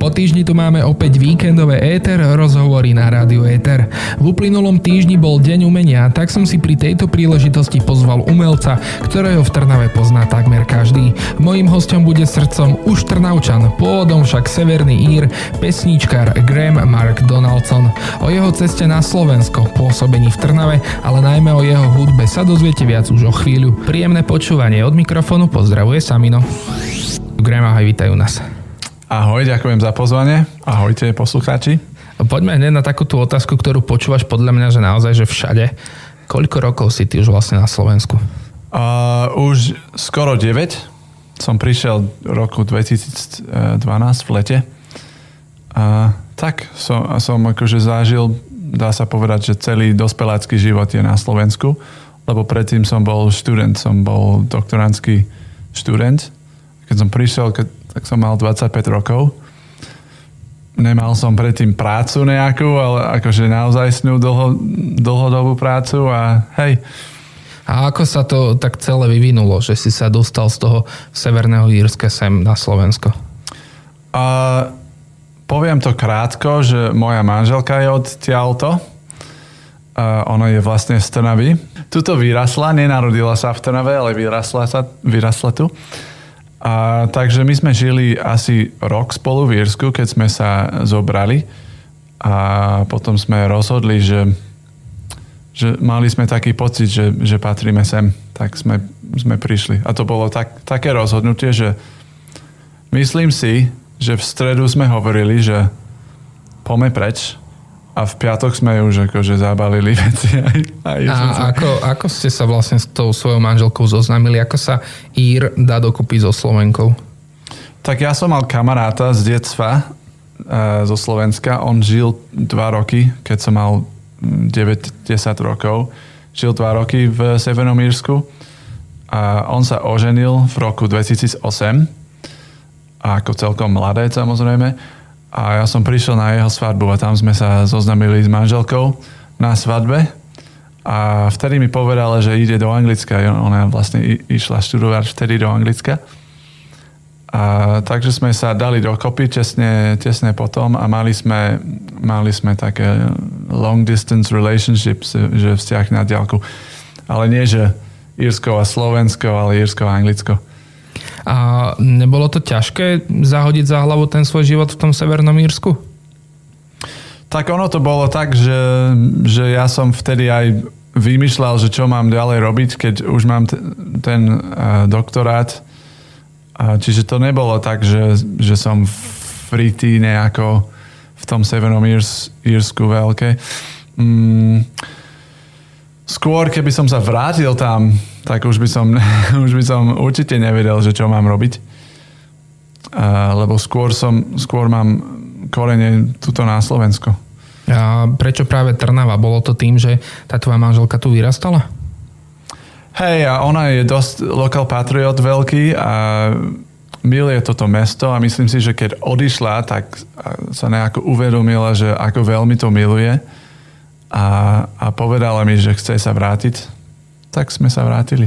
Po týždni tu máme opäť víkendové éter, rozhovory na rádiu éter. V uplynulom týždni bol Deň umenia, tak som si pri tejto príležitosti pozval umelca, ktorého v Trnave pozná takmer každý. Mojím hostom bude srdcom už Trnavčan, pôvodom však severný Ír, pesníčkar Graham Mark Donaldson. O jeho ceste na Slovensko, pôsobení v Trnave, ale najmä o jeho hudbe sa dozviete viac už o chvíľu. Príjemné počúvanie od mikrofónu pozdravuje Samino. Graham, ahoj, vítajú nás. Ahoj, ďakujem za pozvanie. Ahojte poslucháči. Poďme hneď na takú tú otázku, ktorú počúvaš podľa mňa, že naozaj, že všade. Koľko rokov si ty už vlastne na Slovensku? Uh, už skoro 9. Som prišiel roku 2012 v lete. A tak som, som akože zažil, dá sa povedať, že celý dospelácky život je na Slovensku, lebo predtým som bol študent, som bol doktorantský študent. Keď som prišiel, keď tak som mal 25 rokov. Nemal som predtým prácu nejakú, ale akože naozaj snú dlho, dlhodobú prácu a hej. A ako sa to tak celé vyvinulo, že si sa dostal z toho Severného Írska sem na Slovensko? A, poviem to krátko, že moja manželka je odtiaľto. A ona je vlastne z Trnavy. Tuto vyrasla, nenarodila sa v Trnave, ale vyrasla, sa, vyrasla tu. A, takže my sme žili asi rok spolu v Írsku, keď sme sa zobrali. A potom sme rozhodli, že, že mali sme taký pocit, že, že patríme sem, tak sme, sme prišli. A to bolo tak, také rozhodnutie, že myslím si, že v stredu sme hovorili, že pome preč a v piatok sme už akože zabalili veci. Aj, aj a ako, ako ste sa vlastne s tou svojou manželkou zoznámili? Ako sa Ír dá dokopy so Slovenkou? Tak ja som mal kamaráta z detstva e, zo Slovenska. On žil dva roky, keď som mal 9-10 rokov. Žil dva roky v Severnom Írsku. A on sa oženil v roku 2008. A ako celkom mladé samozrejme a ja som prišiel na jeho svadbu a tam sme sa zoznamili s manželkou na svadbe a vtedy mi povedala, že ide do Anglicka. Ona vlastne išla študovať vtedy do Anglicka. A takže sme sa dali dokopy tesne, tesne potom a mali sme, mali sme také long distance relationships, že vzťah na diálku. Ale nie, že Írsko a Slovensko, ale Írsko a Anglicko. A nebolo to ťažké zahodiť za hlavu ten svoj život v tom Severnom Írsku? Tak ono to bolo tak, že, že ja som vtedy aj vymýšľal, že čo mám ďalej robiť, keď už mám t- ten uh, doktorát. Uh, čiže to nebolo tak, že, že som fritý nejako v tom Severnom Írs- Írsku veľké. Mm, skôr, keby som sa vrátil tam, tak už by som, už by som určite nevedel, že čo mám robiť. Lebo skôr, som, skôr mám korene tuto na Slovensko. A prečo práve Trnava? Bolo to tým, že tá tvoja manželka tu vyrastala? Hej, a ona je dosť lokal patriot veľký a miluje toto mesto a myslím si, že keď odišla, tak sa nejako uvedomila, že ako veľmi to miluje a, a povedala mi, že chce sa vrátiť, tak sme sa vrátili.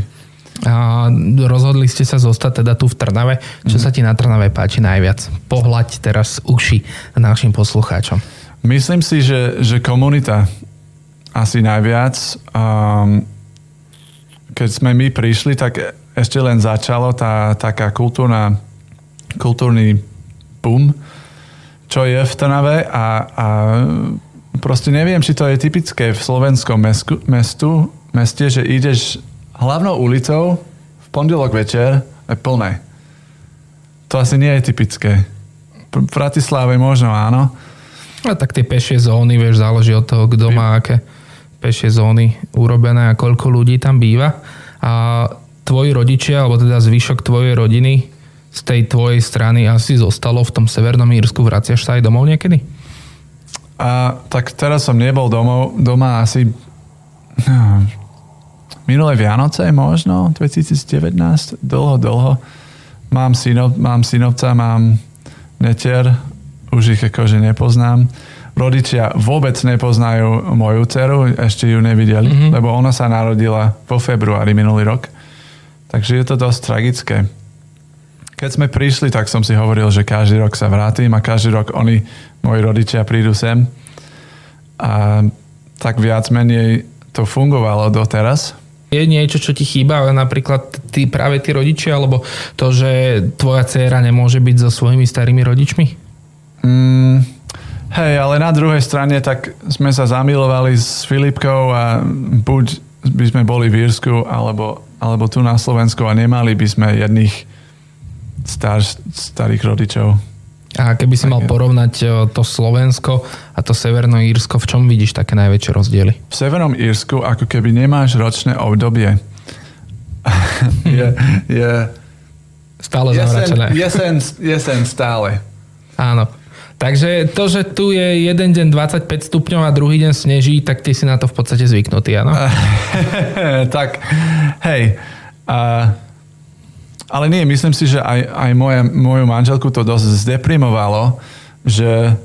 A rozhodli ste sa zostať teda tu v Trnave. Čo mm. sa ti na Trnave páči najviac? Pohľaď teraz uši našim poslucháčom. Myslím si, že, že komunita asi najviac. Um, keď sme my prišli, tak ešte len začalo tá taká kultúrna, kultúrny boom, čo je v Trnave a, a proste neviem, či to je typické v slovenskom mestu, mestu, meste, že ideš hlavnou ulicou v pondelok večer je plné. To asi nie je typické. V Bratislave možno áno. A tak tie pešie zóny, vieš, záleží od toho, kto má aké pešie zóny urobené a koľko ľudí tam býva. A tvoji rodičia, alebo teda zvyšok tvojej rodiny z tej tvojej strany asi zostalo v tom Severnom Írsku. Vraciaš sa aj domov niekedy? A tak teraz som nebol domov, doma asi no, minulé Vianoce možno, 2019, dlho, dlho. Mám, synov, mám synovca, mám netier, už ich akože nepoznám. rodičia vôbec nepoznajú moju dceru, ešte ju nevideli, mm-hmm. lebo ona sa narodila vo februári minulý rok. Takže je to dosť tragické. Keď sme prišli, tak som si hovoril, že každý rok sa vrátim a každý rok oni, moji rodičia, prídu sem. A tak viac menej to fungovalo doteraz. Je niečo, čo ti chýba, napríklad tí, práve tí rodičia, alebo to, že tvoja dcéra nemôže byť so svojimi starými rodičmi? Mm, hej, ale na druhej strane tak sme sa zamilovali s Filipkou a buď by sme boli v Írsku, alebo, alebo tu na Slovensku a nemali by sme jedných star, starých rodičov. A keby si mal porovnať e, to Slovensko a to Severno Írsko, v čom vidíš také najväčšie rozdiely? V Severnom Írsku ako keby nemáš ročné obdobie. je, je, stále zamračené. Jesen, jesen stále. Áno. Takže to, že tu je jeden deň 25 stupňov a druhý deň sneží, tak ty si na to v podstate zvyknutý, áno? tak, hej. Uh, ale nie, myslím si, že aj, aj moje, moju manželku to dosť zdeprimovalo, že,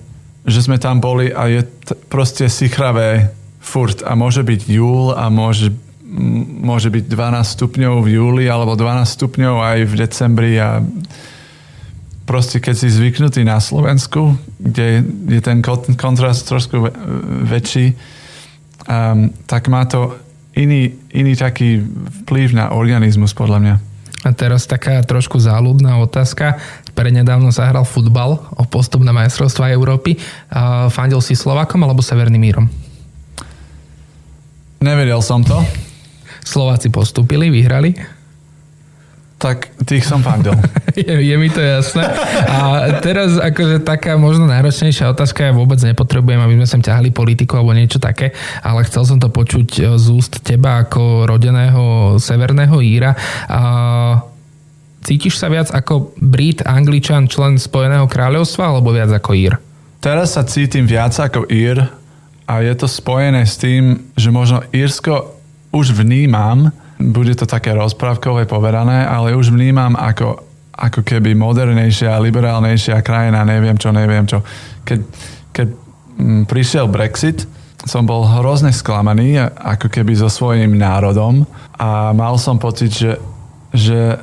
že sme tam boli a je t- proste sichravé furt a môže byť júl a môže, môže byť 12 stupňov v júli alebo 12 stupňov aj v decembri a proste keď si zvyknutý na Slovensku, kde je ten kontrast trošku väčší, um, tak má to iný, iný taký vplyv na organizmus podľa mňa. A teraz taká trošku záľudná otázka. Prednedávno sa hral futbal o postup na majstrovstva Európy. Fandil si Slovákom alebo Severným mírom? Nevedel som to. Slováci postúpili, vyhrali? Tak tých som fandil. je, je mi to jasné. A teraz akože taká možno náročnejšia otázka, ja vôbec nepotrebujem, aby sme sem ťahali politiku alebo niečo také, ale chcel som to počuť e, z úst teba ako rodeného severného Íra. A cítiš sa viac ako Brit, Angličan, člen Spojeného kráľovstva alebo viac ako Ír? Teraz sa cítim viac ako Ír a je to spojené s tým, že možno Írsko už vnímam, bude to také rozprávkové povedané, ale už vnímam ako, ako keby modernejšia, liberálnejšia krajina, neviem čo, neviem čo. Keď, keď mm, prišiel Brexit, som bol hrozne sklamaný, ako keby so svojím národom a mal som pocit, že, že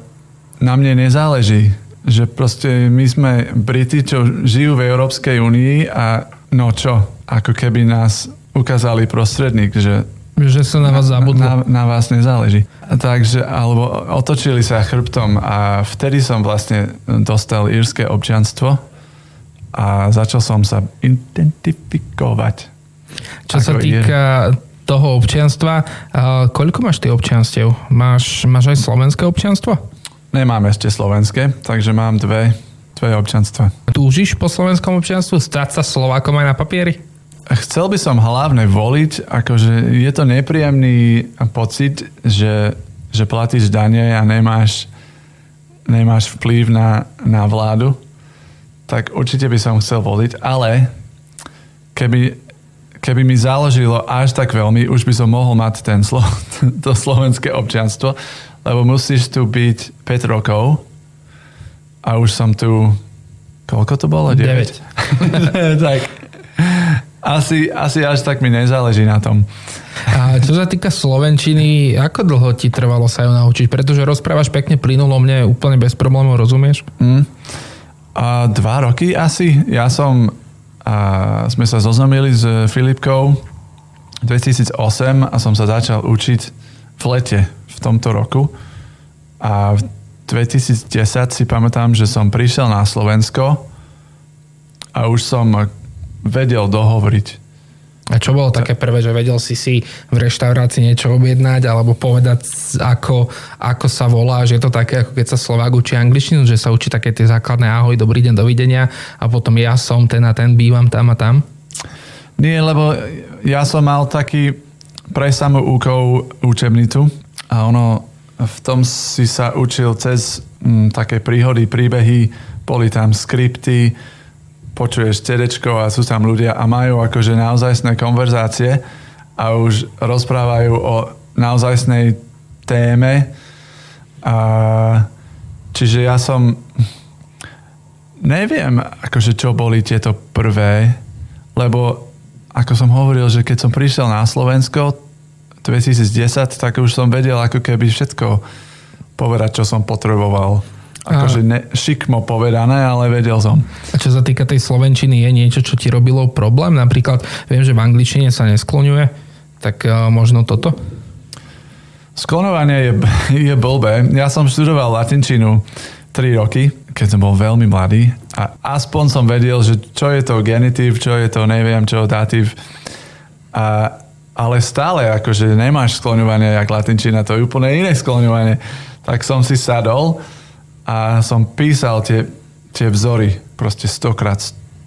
na mne nezáleží. Že proste my sme Briti, čo žijú v Európskej únii a no čo, ako keby nás ukázali prostredník, že že sa na vás zabudlo. Na, na vás nezáleží. Takže, alebo otočili sa chrbtom a vtedy som vlastne dostal írske občianstvo a začal som sa identifikovať. Čo sa týka ír. toho občianstva, koľko máš ty občianstiev? Máš, máš aj slovenské občianstvo? Nemám ešte slovenské, takže mám dve, dve občianstva. Túžiš po slovenskom občianstvu stať sa Slovákom aj na papieri? Chcel by som hlavne voliť, akože je to nepríjemný pocit, že, že platíš dane a nemáš, nemáš vplyv na, na vládu, tak určite by som chcel voliť, ale keby, keby mi záležilo až tak veľmi, už by som mohol mať ten slo, to slovenské občianstvo, lebo musíš tu byť 5 rokov a už som tu koľko to bolo? 9. 9. tak asi, asi až tak mi nezáleží na tom. A čo sa týka Slovenčiny, ako dlho ti trvalo sa ju naučiť? Pretože rozprávaš pekne plynulo, mne úplne bez problémov, rozumieš? Mm. A dva roky asi. Ja som, a sme sa zoznamili s Filipkou 2008 a som sa začal učiť v lete v tomto roku. A v 2010 si pamätám, že som prišiel na Slovensko a už som vedel dohovoriť. A čo bolo také prvé, že vedel si si v reštaurácii niečo objednať alebo povedať, ako, ako sa volá, že je to také, ako keď sa Slovák učí angličtinu, že sa učí také tie základné ahoj, dobrý deň, dovidenia a potom ja som ten a ten, bývam tam a tam? Nie, lebo ja som mal taký pre úkol učebnicu a ono v tom si sa učil cez m, také príhody, príbehy, boli tam skripty, počuješ CD a sú tam ľudia a majú akože naozajstné konverzácie a už rozprávajú o naozajstnej téme. A, čiže ja som neviem, akože čo boli tieto prvé, lebo ako som hovoril, že keď som prišiel na Slovensko 2010, tak už som vedel ako keby všetko povedať, čo som potreboval. Akože ne, šikmo povedané, ale vedel som. A čo sa týka tej slovenčiny, je niečo, čo ti robilo problém? Napríklad, viem, že v angličtine sa neskloňuje, tak uh, možno toto? Sklonovanie je, je blbé. Ja som študoval latinčinu 3 roky, keď som bol veľmi mladý a aspoň som vedel, že čo je to genitív, čo je to neviem čo, datív. A, ale stále akože nemáš skloňovanie jak latinčina, to je úplne iné skloňovanie. Tak som si sadol a som písal tie, tie vzory, proste stokrát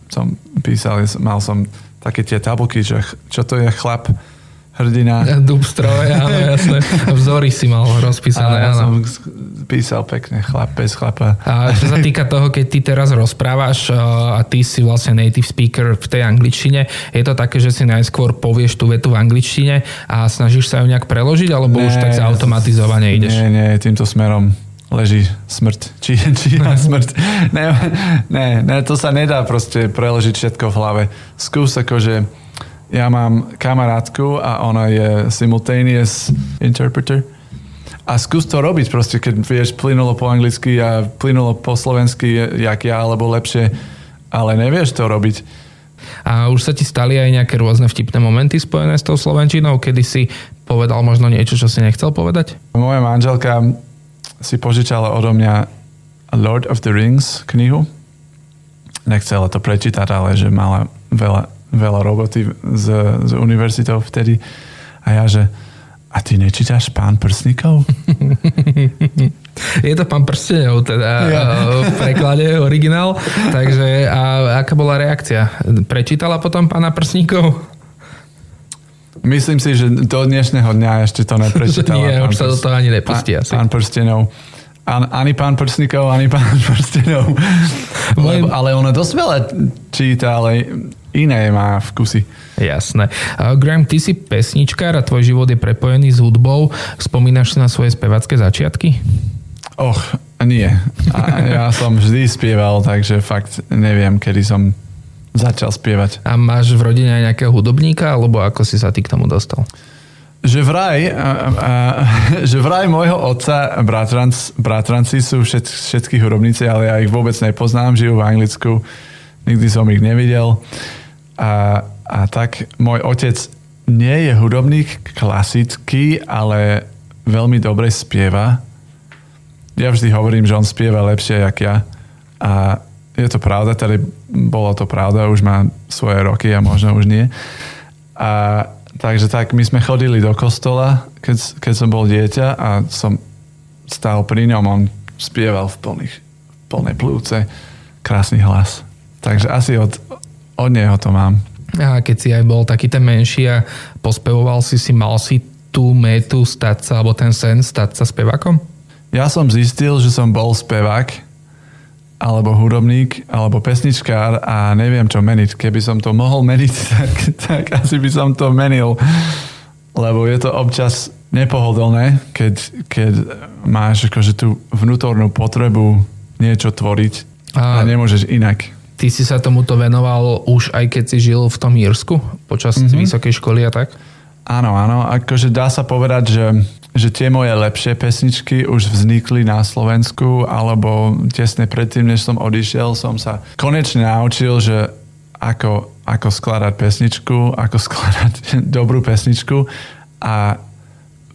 som písal, mal som také tie tabulky, že čo to je chlap, hrdina. Dub stroj, áno, jasné. Vzory si mal rozpísané, ja áno. som písal pekne chlap bez chlapa. A čo sa týka toho, keď ty teraz rozprávaš a ty si vlastne native speaker v tej angličtine, je to také, že si najskôr povieš tú vetu v angličtine a snažíš sa ju nejak preložiť, alebo už tak automatizovane ideš? Nie, nie, týmto smerom leží smrť. Či, či na smrť. Ne, ne, ne, to sa nedá proste preložiť všetko v hlave. Skús akože ja mám kamarátku a ona je simultaneous interpreter. A skús to robiť proste, keď vieš plynulo po anglicky a plynulo po slovensky, jak ja, alebo lepšie, ale nevieš to robiť. A už sa ti stali aj nejaké rôzne vtipné momenty spojené s tou slovenčinou, kedy si povedal možno niečo, čo si nechcel povedať? Moja manželka si požičala odo mňa Lord of the Rings knihu. Nechcela to prečítať, ale že mala veľa veľa roboty z, z univerzitou vtedy. A ja, že a ty nečítaš pán prsníkov? Je to pán prstenov, teda ja. v preklade originál. Takže a aká bola reakcia? Prečítala potom pána prsníkov? Myslím si, že do dnešného dňa ešte to neprečítala. Nie, už sa do toho ani nepustí asi. Pán prstenov. An, ani pán Prsníkov, ani pán Prstenov. Lebo, ale ona dosť veľa číta, ale iné má vkusy. Jasné. Uh, Graham, ty si pesničkár a tvoj život je prepojený s hudbou. Spomínaš si na svoje spevacké začiatky? Och, nie. A ja som vždy spieval, takže fakt neviem, kedy som začal spievať. A máš v rodine aj nejakého hudobníka, alebo ako si sa ty k tomu dostal? že vraj, a, a, že vraj môjho otca bratranc, bratranci sú všet, všetky hudobníci, ale ja ich vôbec nepoznám, žijú v Anglicku, nikdy som ich nevidel. A, a tak môj otec nie je hudobník klasický, ale veľmi dobre spieva. Ja vždy hovorím, že on spieva lepšie, jak ja. A je to pravda, tedy bolo to pravda, už má svoje roky a možno už nie. A Takže tak, my sme chodili do kostola, keď, keď som bol dieťa a som stál pri ňom, on spieval v plných, plnej plúce, krásny hlas. Takže asi od, od neho to mám. A keď si aj bol taký ten menší a pospevoval si si, mal si tú metu stať sa, alebo ten sen stať sa spevákom? Ja som zistil, že som bol spevák, alebo hudobník, alebo pesničkár a neviem čo meniť. Keby som to mohol meniť, tak, tak asi by som to menil. Lebo je to občas nepohodlné, keď, keď máš akože tú vnútornú potrebu niečo tvoriť a, a nemôžeš inak. Ty si sa tomuto venoval už aj keď si žil v tom Írsku počas mm-hmm. vysokej školy a tak? Áno, áno. Akože dá sa povedať, že že tie moje lepšie pesničky už vznikli na Slovensku, alebo tesne predtým, než som odišiel, som sa konečne naučil, že ako, ako skladať pesničku, ako skladať dobrú pesničku a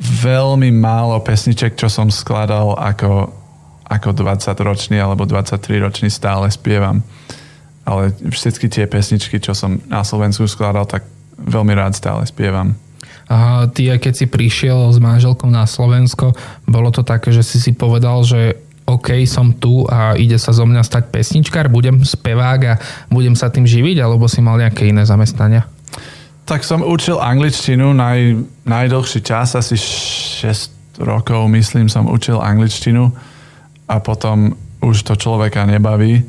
veľmi málo pesniček, čo som skladal ako, ako 20-ročný alebo 23-ročný stále spievam. Ale všetky tie pesničky, čo som na Slovensku skladal, tak veľmi rád stále spievam. A ty, keď si prišiel s manželkou na Slovensko, bolo to také, že si si povedal, že OK, som tu a ide sa zo mňa stať pesničkár, budem spevák a budem sa tým živiť, alebo si mal nejaké iné zamestnania? Tak som učil angličtinu naj, najdlhší čas, asi 6 rokov, myslím, som učil angličtinu a potom už to človeka nebaví.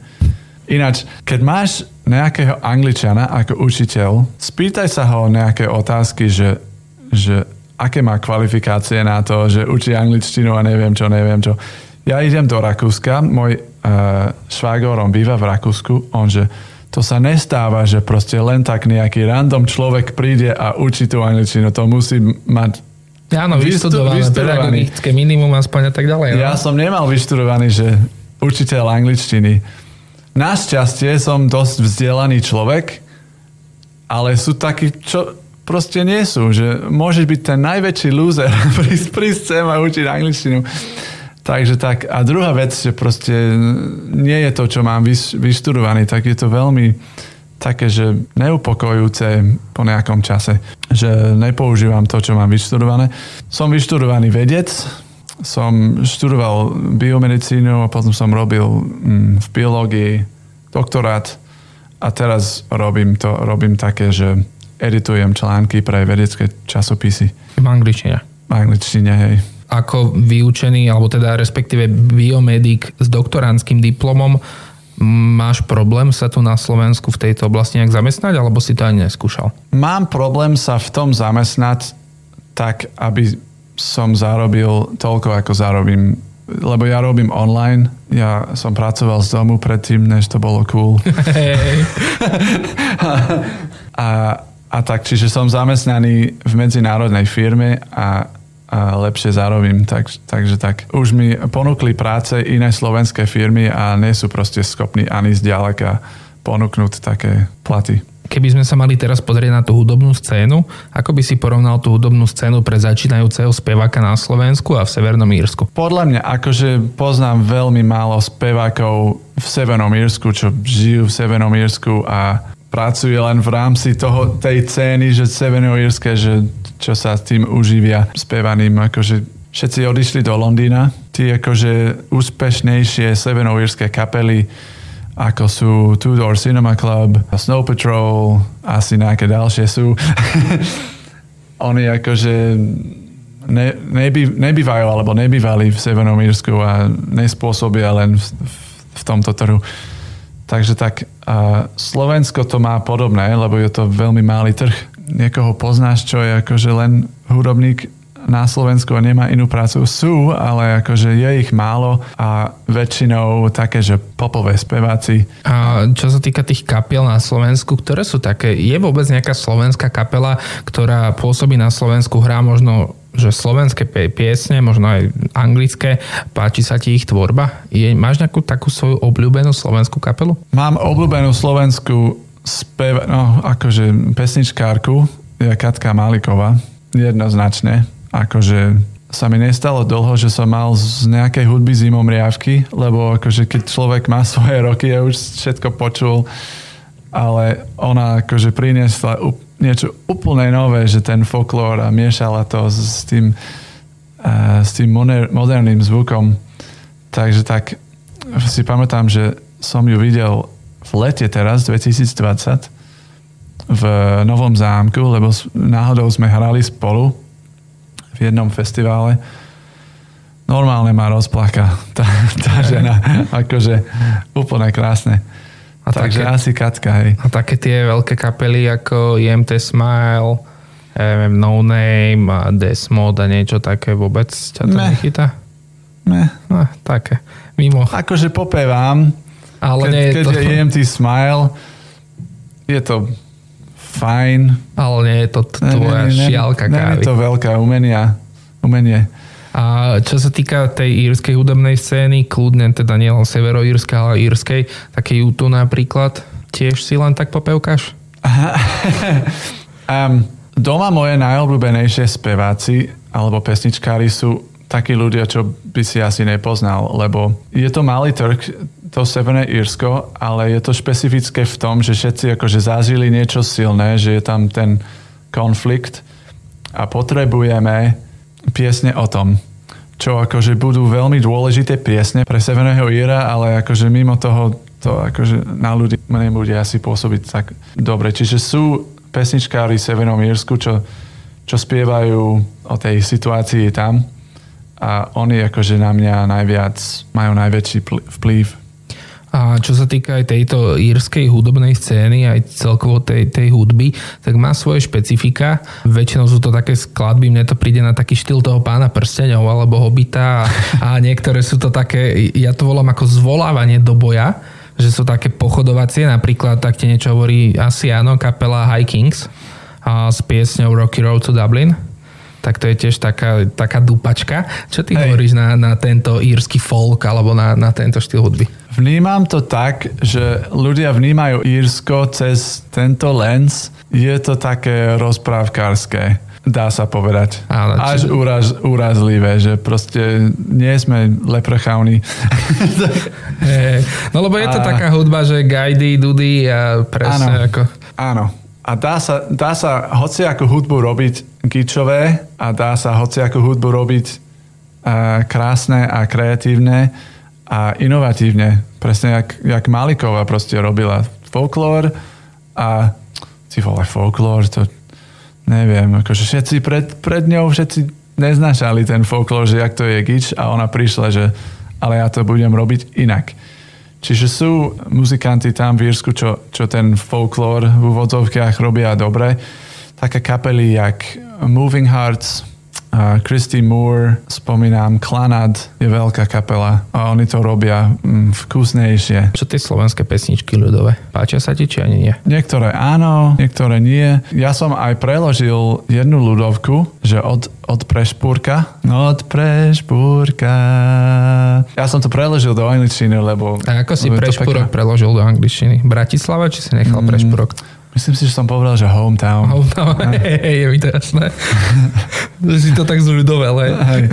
Ináč, keď máš nejakého angličana ako učiteľ, spýtaj sa ho nejaké otázky, že že aké má kvalifikácie na to, že učí angličtinu a neviem čo, neviem čo. Ja idem do Rakúska, môj uh, švágor, on býva v Rakúsku, on že to sa nestáva, že proste len tak nejaký random človek príde a učí tú angličtinu. To musí mať Áno, vyštudované, pedagogické minimum aspoň a tak ďalej. No? Ja som nemal vyštudovaný, že učiteľ angličtiny. Našťastie som dosť vzdelaný človek, ale sú takí, čo proste nie sú, že môžeš byť ten najväčší loser, prísť, prísť sem a učiť angličtinu. Takže tak. A druhá vec, že proste nie je to, čo mám vyštudovaný, tak je to veľmi také, že neupokojujúce po nejakom čase, že nepoužívam to, čo mám vyštudované. Som vyštudovaný vedec, som študoval biomedicínu a potom som robil mm, v biológii doktorát a teraz robím to, robím také, že editujem články pre vedecké časopisy. V angličtine. V angličtine, hej ako vyučený, alebo teda respektíve biomedik s doktoránskym diplomom, máš problém sa tu na Slovensku v tejto oblasti nejak zamestnať, alebo si to ani neskúšal? Mám problém sa v tom zamestnať tak, aby som zarobil toľko, ako zarobím lebo ja robím online, ja som pracoval z domu predtým, než to bolo cool. a, a tak, čiže som zamestnaný v medzinárodnej firme a a lepšie zarobím. Tak, takže tak. Už mi ponúkli práce iné slovenské firmy a nie sú proste schopní ani zďaleka ponúknuť také platy. Keby sme sa mali teraz pozrieť na tú hudobnú scénu, ako by si porovnal tú hudobnú scénu pre začínajúceho speváka na Slovensku a v Severnom Írsku? Podľa mňa, akože poznám veľmi málo spevákov v Severnom Írsku, čo žijú v Severnom Írsku a pracuje len v rámci toho, tej cény, že Severnoírske, že čo sa s tým uživia spevaným, akože všetci odišli do Londýna. Tí akože úspešnejšie severnoírske kapely ako sú Two Door Cinema Club, Snow Patrol, asi nejaké ďalšie sú. Oni akože ne, neby, nebývajú alebo nebývali v Severnom Írsku a nespôsobia len v, v, v tomto trhu. Takže tak Slovensko to má podobné, lebo je to veľmi malý trh niekoho poznáš, čo je akože len hudobník na Slovensku nemá inú prácu. Sú, ale akože je ich málo a väčšinou také, že popové speváci. A čo sa týka tých kapiel na Slovensku, ktoré sú také, je vôbec nejaká slovenská kapela, ktorá pôsobí na Slovensku, hrá možno že slovenské piesne, možno aj anglické, páči sa ti ich tvorba? Je, máš nejakú takú svoju obľúbenú slovenskú kapelu? Mám obľúbenú slovenskú spev, no akože pesničkárku je Katka Máliková, jednoznačne. Akože sa mi nestalo dlho, že som mal z nejakej hudby zimom riavky, lebo akože keď človek má svoje roky a už všetko počul, ale ona akože priniesla niečo úplne nové, že ten folklór a miešala to s tým, s tým moderným zvukom. Takže tak si pamätám, že som ju videl v lete teraz, 2020, v Novom zámku, lebo náhodou sme hrali spolu v jednom festivále. Normálne ma rozplaka tá, tá žena. Akože úplne krásne. A Takže také, asi Katka, hej. A také tie veľké kapely ako IMT Smile, neviem, No Name a Desmod a niečo také vôbec ťa to ne. nechytá? Ne. No, také. Mimo. Akože popevám, ale Ke, nie je keď to... je EMT Smile, je to fajn. Ale nie je to tvoja ne, ne, ne, šialka kávy. Nie je to veľká umenia, umenie. A čo sa týka tej írskej hudobnej scény, kľudne teda nielen severoírskej, ale írskej, také YouTube napríklad, tiež si len tak popevkáš? um, doma moje najobľúbenejšie speváci alebo pesničkári sú takí ľudia, čo by si asi nepoznal, lebo je to malý trh, to Severné Írsko, ale je to špecifické v tom, že všetci akože zažili niečo silné, že je tam ten konflikt a potrebujeme piesne o tom, čo akože budú veľmi dôležité piesne pre Severného Íra, ale akože mimo toho to akože na ľudí nebude asi pôsobiť tak dobre. Čiže sú pesničkári v Severnom Írsku, čo, čo spievajú o tej situácii tam a oni akože na mňa najviac majú najväčší vplyv a čo sa týka aj tejto írskej hudobnej scény, aj celkovo tej, tej hudby, tak má svoje špecifika. Väčšinou sú to také skladby, mne to príde na taký štýl toho pána prsteňov alebo hobita a, a niektoré sú to také, ja to volám ako zvolávanie do boja že sú také pochodovacie, napríklad tak ti niečo hovorí asi áno, kapela High Kings a s piesňou Rocky Road to Dublin tak to je tiež taká, taká dupačka. Čo ty Hej. hovoríš na, na tento írsky folk alebo na, na tento štýl hudby? Vnímam to tak, že ľudia vnímajú Írsko cez tento lens. Je to také rozprávkárske dá sa povedať. Áno, či... Až úraz, úrazlivé, že proste nie sme leprechauní. hey, no lebo je to a... taká hudba, že gajdy, dudy a presne áno, ako... Áno, a dá sa, dá sa hociakú hudbu robiť gičové a dá sa hociakú hudbu robiť uh, krásne a kreatívne a inovatívne. Presne jak, jak Maliková proste robila folklór a si vole folklór, to neviem, akože všetci pred, pred ňou všetci neznášali ten folklór, že jak to je gič a ona prišla, že ale ja to budem robiť inak. Čiže sú muzikanti tam v Írsku, čo, čo ten folklór v úvodzovkách robia dobre. Také kapely jak Moving Hearts, uh, Christy Moore, spomínam, Klanad je veľká kapela a oni to robia mm, vkusnejšie. Čo tie slovenské pesničky ľudové? Páčia sa ti, či ani nie? Niektoré áno, niektoré nie. Ja som aj preložil jednu ľudovku, že od, od Prešpúrka. Od Prešpúrka. Ja som to preložil do angličtiny, lebo... A ako si Prešpúrok preložil do angličtiny? Bratislava, či si nechal mm, Prešpúrok? Myslím si, že som povedal, že hometown. Hometown, hej, je mi to jasné. Že si to tak zľudoval, hej.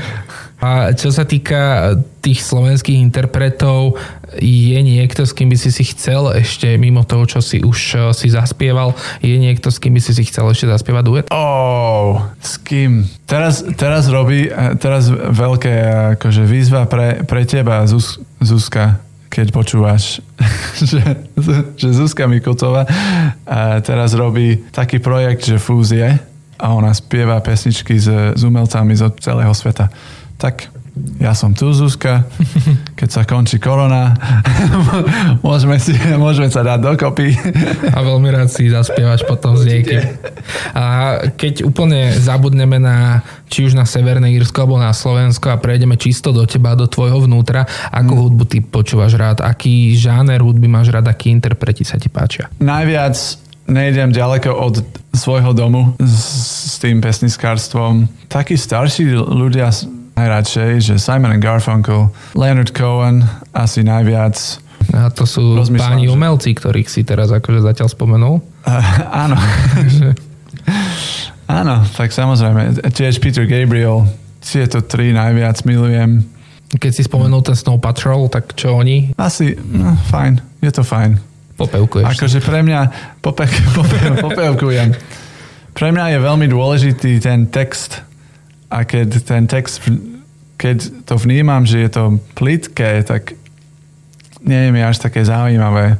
A čo sa týka tých slovenských interpretov, je niekto, s kým by si si chcel ešte, mimo toho, čo si už eh, si zaspieval, je niekto, s kým by si si chcel ešte zaspievať duet? Oh, s kým? Teraz, teraz robí, eh, teraz veľké akože výzva pre, pre teba, Zuz, Zuzka keď počúvaš, že, že Zuzka Mikotová teraz robí taký projekt, že fúzie a ona spieva pesničky s, s umelcami zo celého sveta. Tak ja som tu, Zuzka, keď sa končí korona, môžeme, si, môžeme sa dať dokopy. A veľmi rád si zaspievaš potom s niekým. A keď úplne zabudneme na či už na Severné Írsko alebo na Slovensko a prejdeme čisto do teba, do tvojho vnútra, akú hmm. hudbu ty počúvaš rád, aký žáner hudby máš rád, akí interpreti sa ti páčia? Najviac nejdem ďaleko od svojho domu s, s tým pesniskárstvom. Takí starší ľudia najradšej, že Simon and Garfunkel, Leonard Cohen asi najviac. A to sú Rozmýšľam, páni že... umelci, ktorých si teraz akože zatiaľ spomenul? Uh, áno. áno, tak samozrejme. Tiež Peter Gabriel, tieto tri najviac milujem. Keď si spomenul ten Snow Patrol, tak čo oni? Asi, no, fajn. Je to fajn. Popevkuješ. Akože pre mňa, pope, pope, popevkujem. Pre mňa je veľmi dôležitý ten text a keď ten text keď to vnímam, že je to plitké, tak nie je mi až také zaujímavé.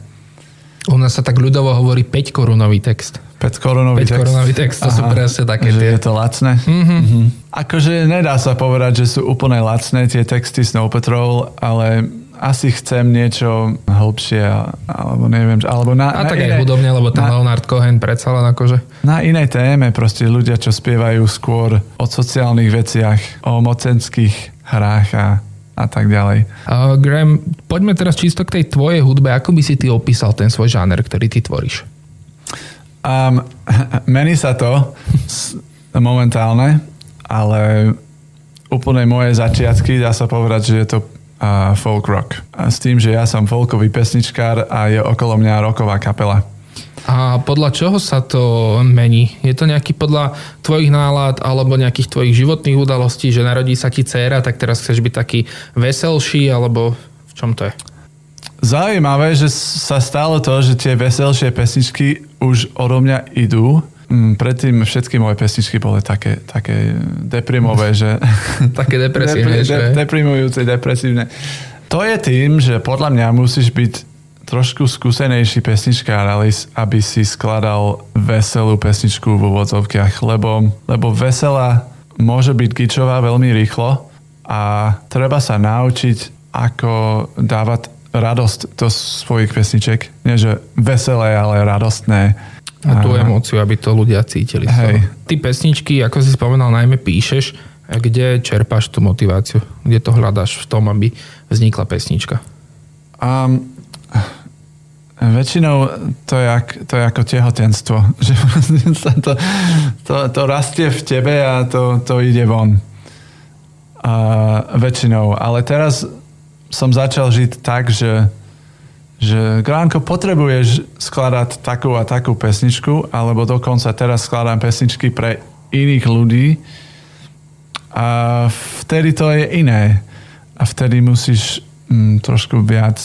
U nás sa tak ľudovo hovorí 5 korunový text. 5 korunový 5 text. korunový text, to Aha, sú presne také že tie. je to lacné? Mm-hmm. Mm-hmm. Akože nedá sa povedať, že sú úplne lacné tie texty Snow Patrol, ale asi chcem niečo hlbšie, alebo neviem, alebo na, A na tak iné, aj hudobne, lebo ten na, Leonard Cohen predsa len akože... Na inej téme proste ľudia, čo spievajú skôr o sociálnych veciach, o mocenských hrách a, a tak ďalej. Uh, Graham, poďme teraz čisto k tej tvojej hudbe. Ako by si ty opísal ten svoj žáner, ktorý ty tvoríš? Um, mení sa to momentálne, ale úplne moje začiatky, dá sa povedať, že je to a folk rock. A s tým, že ja som folkový pesničkár a je okolo mňa roková kapela. A podľa čoho sa to mení? Je to nejaký podľa tvojich nálad alebo nejakých tvojich životných udalostí, že narodí sa ti dcéra, tak teraz chceš byť taký veselší, alebo v čom to je? Zaujímavé, že sa stalo to, že tie veselšie pesničky už odo mňa idú predtým všetky moje pesničky boli také, také deprimové, že... také depresívne, Depri, de, Deprimujúce, depresívne. To je tým, že podľa mňa musíš byť trošku skúsenejší pesničkár, aby si skladal veselú pesničku v úvodzovkách, lebo, lebo veselá môže byť gičová veľmi rýchlo a treba sa naučiť, ako dávať radosť do svojich pesniček. Nie, že veselé, ale radostné a tú Aha. emóciu, aby to ľudia cítili. Hej. Ty pesničky, ako si spomenal, najmä píšeš, kde čerpáš tú motiváciu? Kde to hľadáš v tom, aby vznikla pesnička? Um, Väčšinou to je, to je ako tehotenstvo. Že sa to, to, to rastie v tebe a to, to ide von. A väčšinou. Ale teraz som začal žiť tak, že, že Gránko, potrebuješ skladať takú a takú pesničku, alebo dokonca teraz skladám pesničky pre iných ľudí a vtedy to je iné. A vtedy musíš mm, trošku viac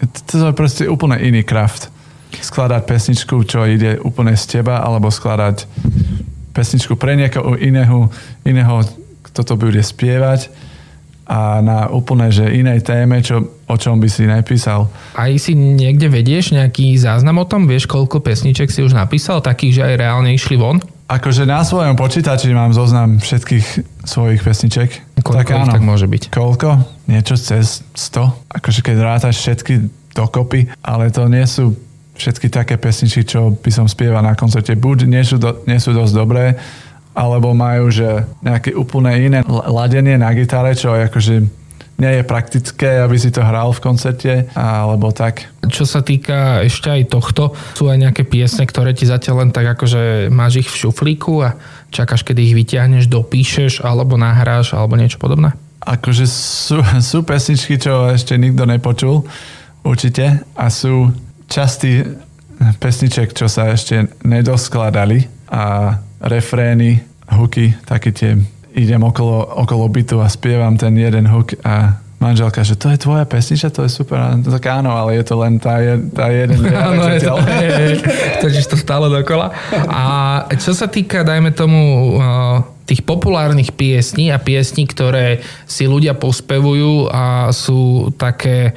to je proste úplne iný kraft. Skladať pesničku, čo ide úplne z teba, alebo skladať pesničku pre niekoho iného, iného kto to bude spievať a na úplne že inej téme, čo, o čom by si napísal. Aj si niekde vedieš nejaký záznam o tom? Vieš, koľko pesniček si už napísal, takých, že aj reálne išli von? Akože na svojom počítači mám zoznam všetkých svojich pesniček. Koľko tak, áno, tak môže byť? Koľko? Niečo cez 100. Akože keď rátaš všetky dokopy, ale to nie sú všetky také pesničky, čo by som spieval na koncerte. Buď nie sú, do, nie sú dosť dobré, alebo majú že nejaké úplne iné ladenie na gitare, čo akože nie je praktické, aby si to hral v koncerte, alebo tak. Čo sa týka ešte aj tohto, sú aj nejaké piesne, ktoré ti zatiaľ len tak akože máš ich v šuflíku a čakáš, kedy ich vyťahneš, dopíšeš, alebo nahráš, alebo niečo podobné? Akože sú, sú pesničky, čo ešte nikto nepočul, určite, a sú časti pesniček, čo sa ešte nedoskladali a refrény, hooky, také tie idem okolo, okolo bytu a spievam ten jeden hook a manželka, že to je tvoja pesnička, to je super. A tak áno, ale je to len tá, tá jeden Áno, je to, točíš to stále dokola. A čo sa týka, dajme tomu, tých populárnych piesní a piesní, ktoré si ľudia pospevujú a sú také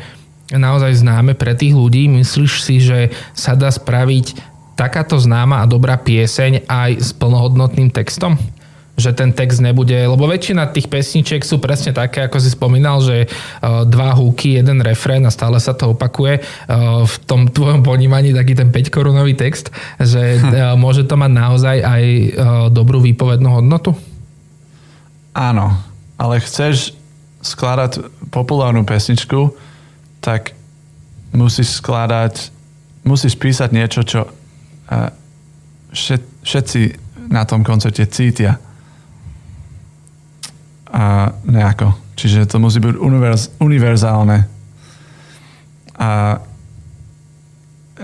naozaj známe pre tých ľudí, myslíš si, že sa dá spraviť takáto známa a dobrá pieseň aj s plnohodnotným textom? že ten text nebude, lebo väčšina tých pesničiek sú presne také, ako si spomínal, že uh, dva húky, jeden refrén a stále sa to opakuje. Uh, v tom tvojom ponímaní taký ten 5 korunový text, že uh, môže to mať naozaj aj dobrú výpovednú hodnotu? Áno, ale chceš skladať populárnu pesničku, tak musíš skladať, musíš písať niečo, čo všetci na tom koncerte cítia. A nejako. Čiže to musí byť univerz, univerzálne. A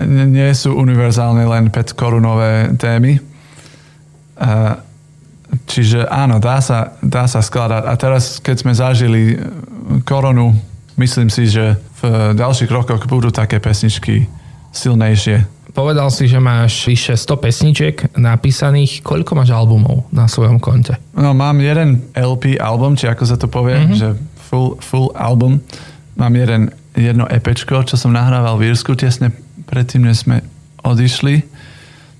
nie sú univerzálne len 5 korunové témy. A čiže áno, dá sa, dá sa skladať. A teraz, keď sme zažili koronu, myslím si, že v ďalších rokoch budú také pesničky silnejšie Povedal si, že máš vyše 100 pesničiek napísaných. Koľko máš albumov na svojom konte? No mám jeden LP album, či ako sa to povie, mm-hmm. že full, full album. Mám jeden, jedno EPčko, čo som nahrával v Írsku tesne predtým, než sme odišli.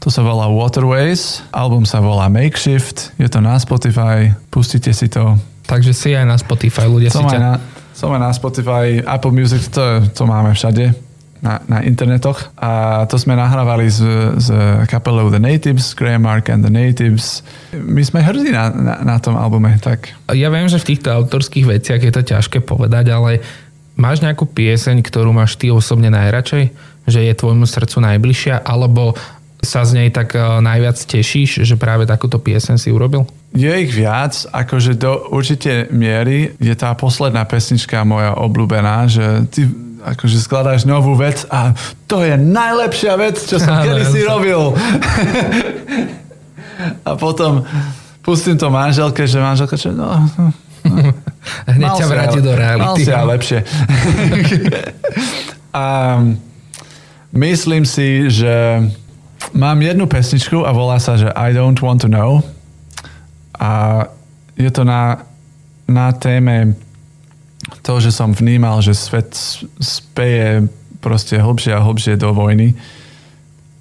To sa volá Waterways. Album sa volá Makeshift. Je to na Spotify. Pustite si to. Takže si aj na Spotify, ľudia som si ťa... Na, som aj na Spotify, Apple Music, to, to máme všade na, na internetoch a to sme nahrávali s, s kapelou The Natives, Graham Mark and The Natives. My sme hrdí na, na, na tom albume. Tak. Ja viem, že v týchto autorských veciach je to ťažké povedať, ale máš nejakú pieseň, ktorú máš ty osobne najradšej? Že je tvojmu srdcu najbližšia? Alebo sa z nej tak e, najviac tešíš, že práve takúto piesen si urobil? Je ich viac, akože do určite miery je tá posledná pesnička moja obľúbená, že ty akože skladáš novú vec a to je najlepšia vec, čo som kedy si robil. a potom pustím to manželke, že manželka, že no, no, no Hneď ťa vráti do reality. Mal si lepšie. a myslím si, že mám jednu pesničku a volá sa, že I don't want to know. A je to na, na téme to, že som vnímal, že svet speje proste hlbšie a hlbšie do vojny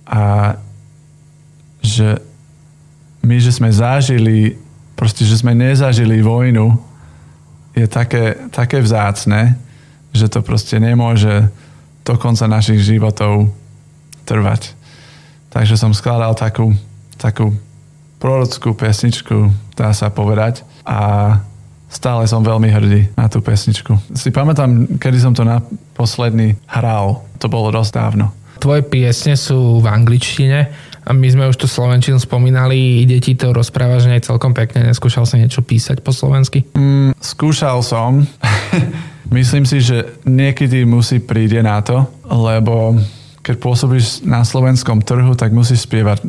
a že my, že sme zažili, proste, že sme nezažili vojnu, je také, také vzácne, že to proste nemôže do konca našich životov trvať. Takže som skladal takú, takú prorockú pesničku, dá sa povedať. A stále som veľmi hrdý na tú pesničku. Si pamätám, kedy som to naposledy hral. To bolo dosť dávno. Tvoje piesne sú v angličtine a my sme už tu Slovenčinu spomínali, ide ti to rozprávať, že nie celkom pekne, neskúšal si niečo písať po slovensky? Mm, skúšal som. Myslím si, že niekedy musí príde na to, lebo keď pôsobíš na slovenskom trhu, tak musíš spievať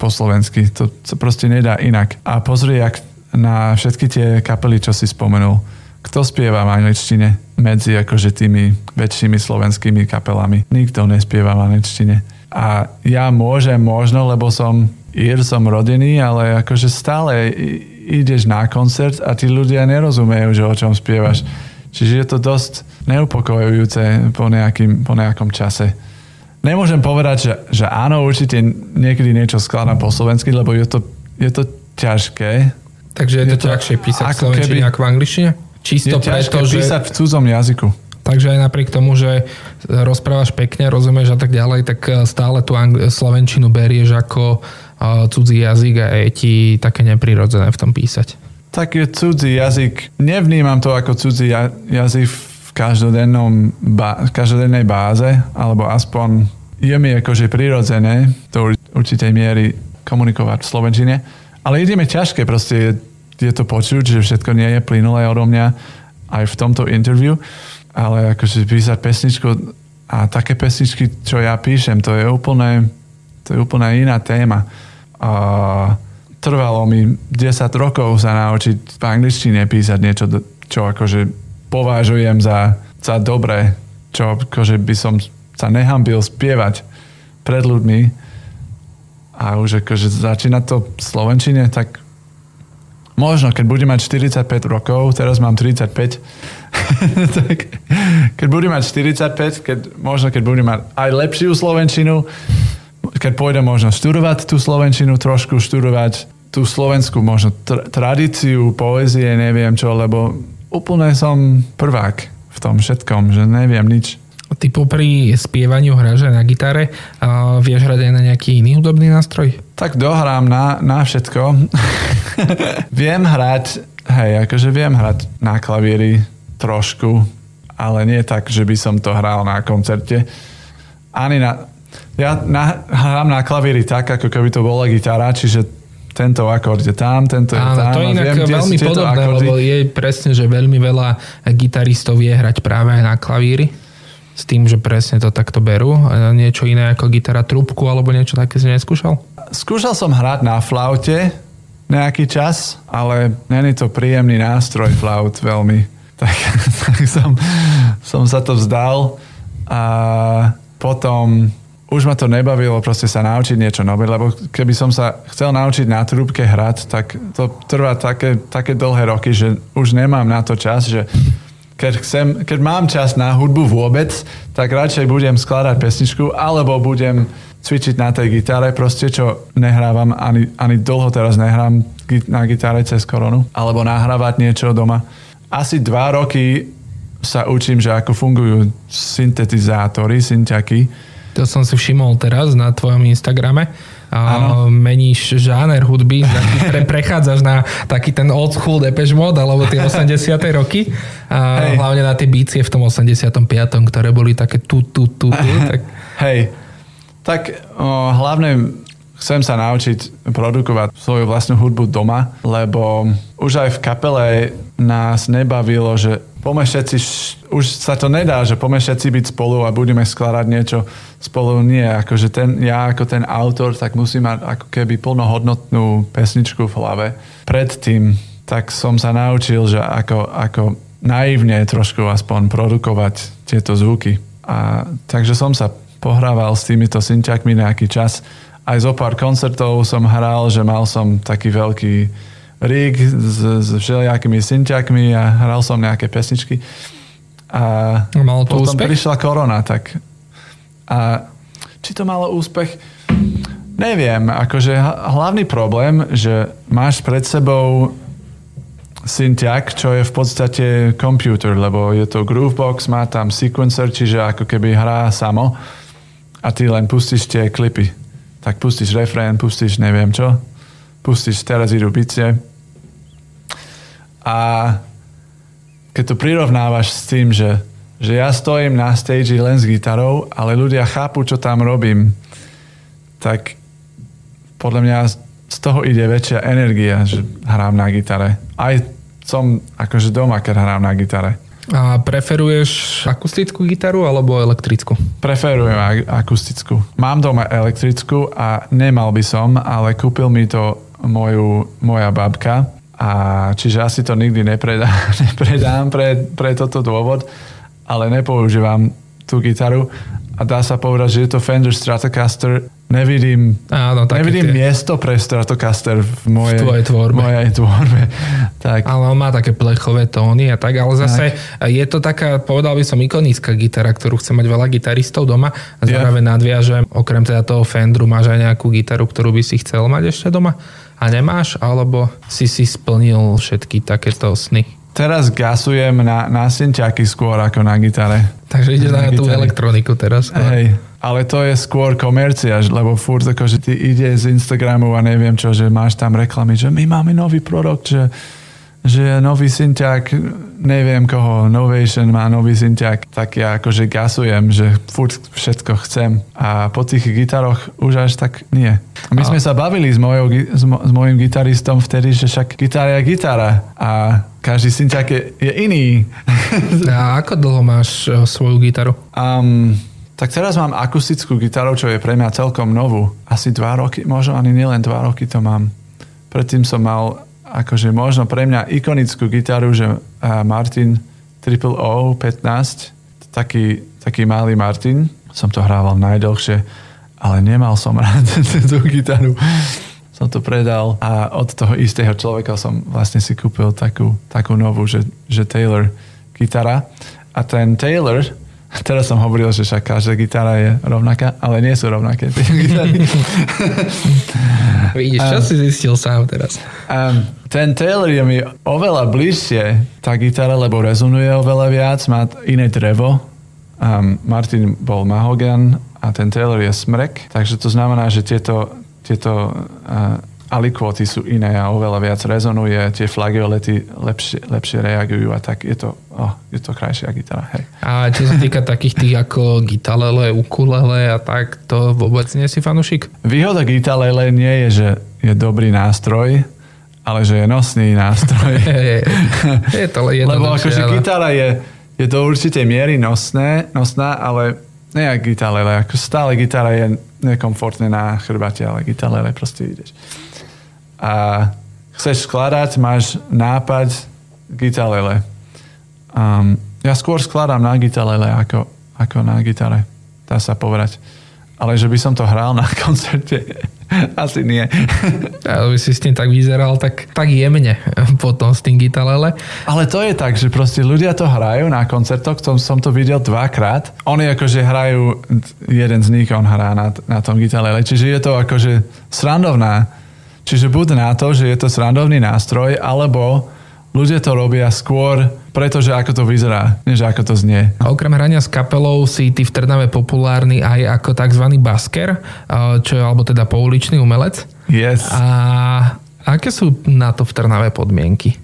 po slovensky. To sa proste nedá inak. A pozri, jak na všetky tie kapely, čo si spomenul. Kto spieva v angličtine medzi akože tými väčšími slovenskými kapelami? Nikto nespieva v angličtine. A ja môžem možno, lebo som ír, som rodený, ale akože stále ideš na koncert a tí ľudia nerozumejú, že o čom spievaš. Čiže je to dosť neupokojujúce po, nejakým, po nejakom čase. Nemôžem povedať, že, že áno, určite niekedy niečo skladám po slovensky, lebo je to, je to ťažké. Takže je, je to, to ťažšie písať v slovenčine ako v angličtine? Čisto je preto, že... písať v cudzom jazyku. Takže aj napriek tomu, že rozprávaš pekne, rozumieš a tak ďalej, tak eh, stále tú angl- slovenčinu berieš ako uh, cudzí jazyk a je ti také neprirodzené v tom písať. Tak je cudzí jazyk. Nevnímam to ako cudzí jazyk v každodennom ba- každodennej báze, alebo aspoň je mi akože prirodzené do určitej miery komunikovať v slovenčine. Ale ideme ťažké, proste je je to počuť, že všetko nie je plynulé odo mňa aj v tomto interview, ale akože písať pesničku a také pesničky, čo ja píšem, to je úplne, to je úplne iná téma. A trvalo mi 10 rokov sa naučiť v angličtine písať niečo, čo akože považujem za, za dobré, čo akože by som sa nehambil spievať pred ľuďmi a už akože začína to v Slovenčine, tak Možno, keď budem mať 45 rokov, teraz mám 35, tak keď budem mať 45, keď, možno keď budem mať aj lepšiu Slovenčinu, keď pôjdem možno študovať tú Slovenčinu, trošku študovať tú slovenskú možno tr- tradíciu, poézie, neviem čo, lebo úplne som prvák v tom všetkom, že neviem nič. Ty popri spievaniu hráš na gitare a vieš hrať aj na nejaký iný hudobný nástroj? Tak dohrám na, na všetko. viem hrať, hej, akože viem hrať na klavíri trošku, ale nie tak, že by som to hral na koncerte. Ani na... Ja na, hrám na klavíri tak, ako keby to bola gitara, čiže tento akord je tam, tento je tam. to je inak viem, veľmi podobné, lebo je presne, že veľmi veľa gitaristov vie hrať práve na klavíri s tým, že presne to takto berú? Niečo iné ako gitara trúbku alebo niečo také si neskúšal? Skúšal som hrať na flaute nejaký čas, ale není to príjemný nástroj flaut veľmi. Tak, tak som, som sa to vzdal a potom už ma to nebavilo proste sa naučiť niečo nové, lebo keby som sa chcel naučiť na trúbke hrať, tak to trvá také, také dlhé roky, že už nemám na to čas, že keď, chcem, keď mám čas na hudbu vôbec, tak radšej budem skladať pesničku, alebo budem cvičiť na tej gitare, proste čo nehrávam, ani, ani dlho teraz nehrám na gitare cez koronu, alebo nahrávať niečo doma. Asi dva roky sa učím, že ako fungujú syntetizátory, synťaky. To som si všimol teraz na tvojom Instagrame Ano. meníš žáner hudby, pre, prechádzaš na taký ten old school Depeche Mode alebo tie 80. roky a Hej. hlavne na tie bície v tom 85. ktoré boli také tu, tu, tu, tu. Tak... Hej, tak o, hlavne chcem sa naučiť produkovať svoju vlastnú hudbu doma, lebo už aj v kapele nás nebavilo, že poďme všetci, už sa to nedá, že poďme všetci byť spolu a budeme skladať niečo spolu. Nie, akože ten, ja ako ten autor, tak musím mať ako keby plnohodnotnú pesničku v hlave. Predtým tak som sa naučil, že ako, ako naivne trošku aspoň produkovať tieto zvuky. A, takže som sa pohrával s týmito synťakmi nejaký čas. Aj zo pár koncertov som hral, že mal som taký veľký rig s, s všelijakými synťakmi a hral som nejaké pesničky. A malo to potom úspech? prišla korona, tak a či to malo úspech? Neviem, akože hlavný problém, že máš pred sebou synťak, čo je v podstate computer, lebo je to Groovebox, má tam sequencer, čiže ako keby hrá samo a ty len pustíš tie klipy. Tak pustíš refrén, pustíš neviem čo, pustíš teraz idú bicie a keď to prirovnávaš s tým, že, že ja stojím na stage len s gitarou, ale ľudia chápu, čo tam robím, tak podľa mňa z toho ide väčšia energia, že hrám na gitare. Aj som akože doma, keď hrám na gitare. A preferuješ akustickú gitaru alebo elektrickú? Preferujem akustickú. Mám doma elektrickú a nemal by som, ale kúpil mi to moju, moja babka a čiže asi to nikdy nepredám, nepredám pre, pre toto dôvod, ale nepoužívam tú gitaru a dá sa povedať, že je to Fender Stratocaster nevidím, Áno, nevidím tie... miesto pre Stratocaster v mojej, v tvorbe. Mojej tvorbe. tak. Ale on má také plechové tóny a tak, ale zase tak. je to taká, povedal by som, ikonická gitara, ktorú chce mať veľa gitaristov doma a zároveň yeah. nadviažem, okrem teda toho Fendru, máš aj nejakú gitaru, ktorú by si chcel mať ešte doma a nemáš, alebo si si splnil všetky takéto sny? Teraz gasujem na, na synťaky skôr ako na gitare. Takže ide na, na tú elektroniku teraz. Hej, ale to je skôr komercia, lebo furt ako, že ty ide z Instagramu a neviem čo, že máš tam reklamy, že my máme nový produkt, že že nový synťák, neviem koho, Novation má nový synťák, tak ja akože gasujem, že furt všetko chcem. A po tých gitaroch už až tak nie. My a... sme sa bavili s, mojou, s, mo, s mojim gitaristom vtedy, že však gitara je gitara a každý synťák je, je iný. A ako dlho máš e, svoju gitaru? Um, tak teraz mám akustickú gitaru, čo je pre mňa celkom novú. Asi dva roky, možno ani nielen dva roky to mám. Predtým som mal akože možno pre mňa ikonickú gitaru, že Martin Triple O 15, taký, taký malý Martin, som to hrával najdlhšie, ale nemal som rád tú gitaru. Som to predal a od toho istého človeka som vlastne si kúpil takú, takú novú, že, že Taylor gitara. A ten Taylor Teraz som hovoril, že však každá gitara je rovnaká, ale nie sú rovnaké tie gitary. Vidíš, čo um, si zistil sám teraz? Um, ten Taylor je mi oveľa bližšie, tá gitara, lebo rezonuje oveľa viac, má iné drevo. Um, Martin bol mahogan a ten Taylor je smrek, takže to znamená, že tieto, tieto uh, alikvoty sú iné a oveľa viac rezonuje, tie flageolety lepšie, lepšie reagujú a tak je to, oh, je to krajšia gitara. Hej. A čo sa týka takých tých ako gitalele, ukulele a tak, to vôbec nie si fanušik? Výhoda gitalele nie je, že je dobrý nástroj, ale že je nosný nástroj. je to len Lebo akože ale... gitara je, je do určitej miery nosné, nosná, ale nie jak gitalele. Ako stále gitara je nekomfortné na chrbate, ale gitalele proste ideš a chceš skladať, máš nápad gitalele. Um, ja skôr skladám na gitalele ako, ako na gitare, dá sa povedať. Ale že by som to hral na koncerte, asi nie. Ja by si s tým tak vyzeral, tak, tak jemne potom s tým gitalele. Ale to je tak, že proste ľudia to hrajú na koncertoch, som, som to videl dvakrát. Oni akože hrajú, jeden z nich on hrá na, na tom gitalele, čiže je to akože srandovná Čiže buď na to, že je to srandovný nástroj, alebo ľudia to robia skôr, pretože ako to vyzerá, než ako to znie. A okrem hrania s kapelou si ty v Trnave populárny aj ako tzv. basker, čo je alebo teda pouličný umelec. Yes. A aké sú na to v Trnave podmienky?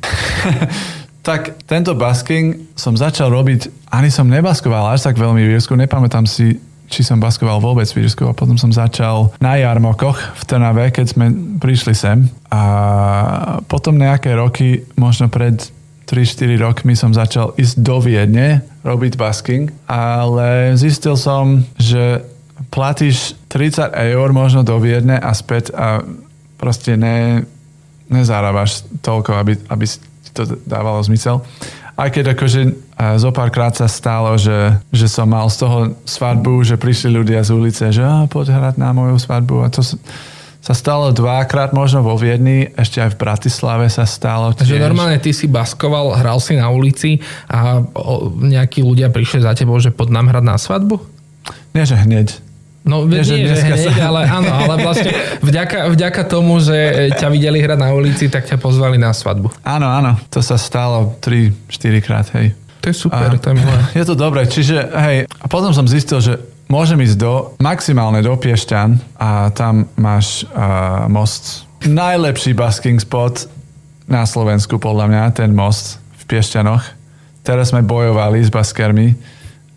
tak tento basking som začal robiť, ani som nebaskoval až tak veľmi v Írsku, nepamätám si či som baskoval vôbec v Írsku a potom som začal na jarmokoch v Trnave, keď sme prišli sem a potom nejaké roky, možno pred 3-4 rokmi som začal ísť do Viedne robiť basking, ale zistil som, že platíš 30 eur možno do Viedne a späť a proste ne, nezarábaš toľko, aby, aby to dávalo zmysel. Aj keď akože zo párkrát sa stalo, že, že som mal z toho svadbu, že prišli ľudia z ulice, že a, poď hrať na moju svadbu. A to sa stalo dvakrát, možno vo Viedni, ešte aj v Bratislave sa stalo. Takže normálne ty si baskoval, hral si na ulici a nejakí ľudia prišli za tebou, že pod nám hrať na svadbu? Nie, že hneď. No nie, že, nie, že hneď, sa... ale áno, ale vlastne vďaka, vďaka tomu, že ťa videli hrať na ulici, tak ťa pozvali na svadbu. Áno, áno, to sa stalo 3-4 krát, hej. To je super, a, to je milé. Je to dobré, čiže hej, a potom som zistil, že môžem ísť do, maximálne do Piešťan a tam máš uh, most. Najlepší basking spot na Slovensku podľa mňa, ten most v Piešťanoch teraz sme bojovali s baskermi,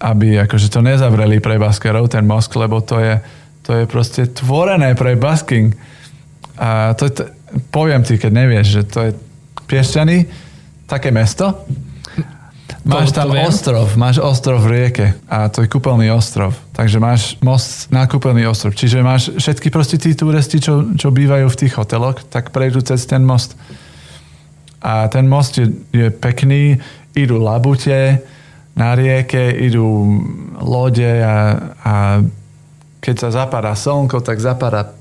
aby akože to nezavreli pre baskerov, ten most, lebo to je, to je proste tvorené pre basking. A to, to, poviem ti, keď nevieš, že to je Piešťany, také mesto, Máš tam ostrov, máš ostrov v rieke a to je kúpeľný ostrov. Takže máš most na kúpeľný ostrov. Čiže máš všetky proste tí turisti, čo, čo bývajú v tých hoteloch, tak prejdú cez ten most. A ten most je, je pekný, idú labute na rieke, idú lode a, a keď sa zapadá slnko, tak zapadá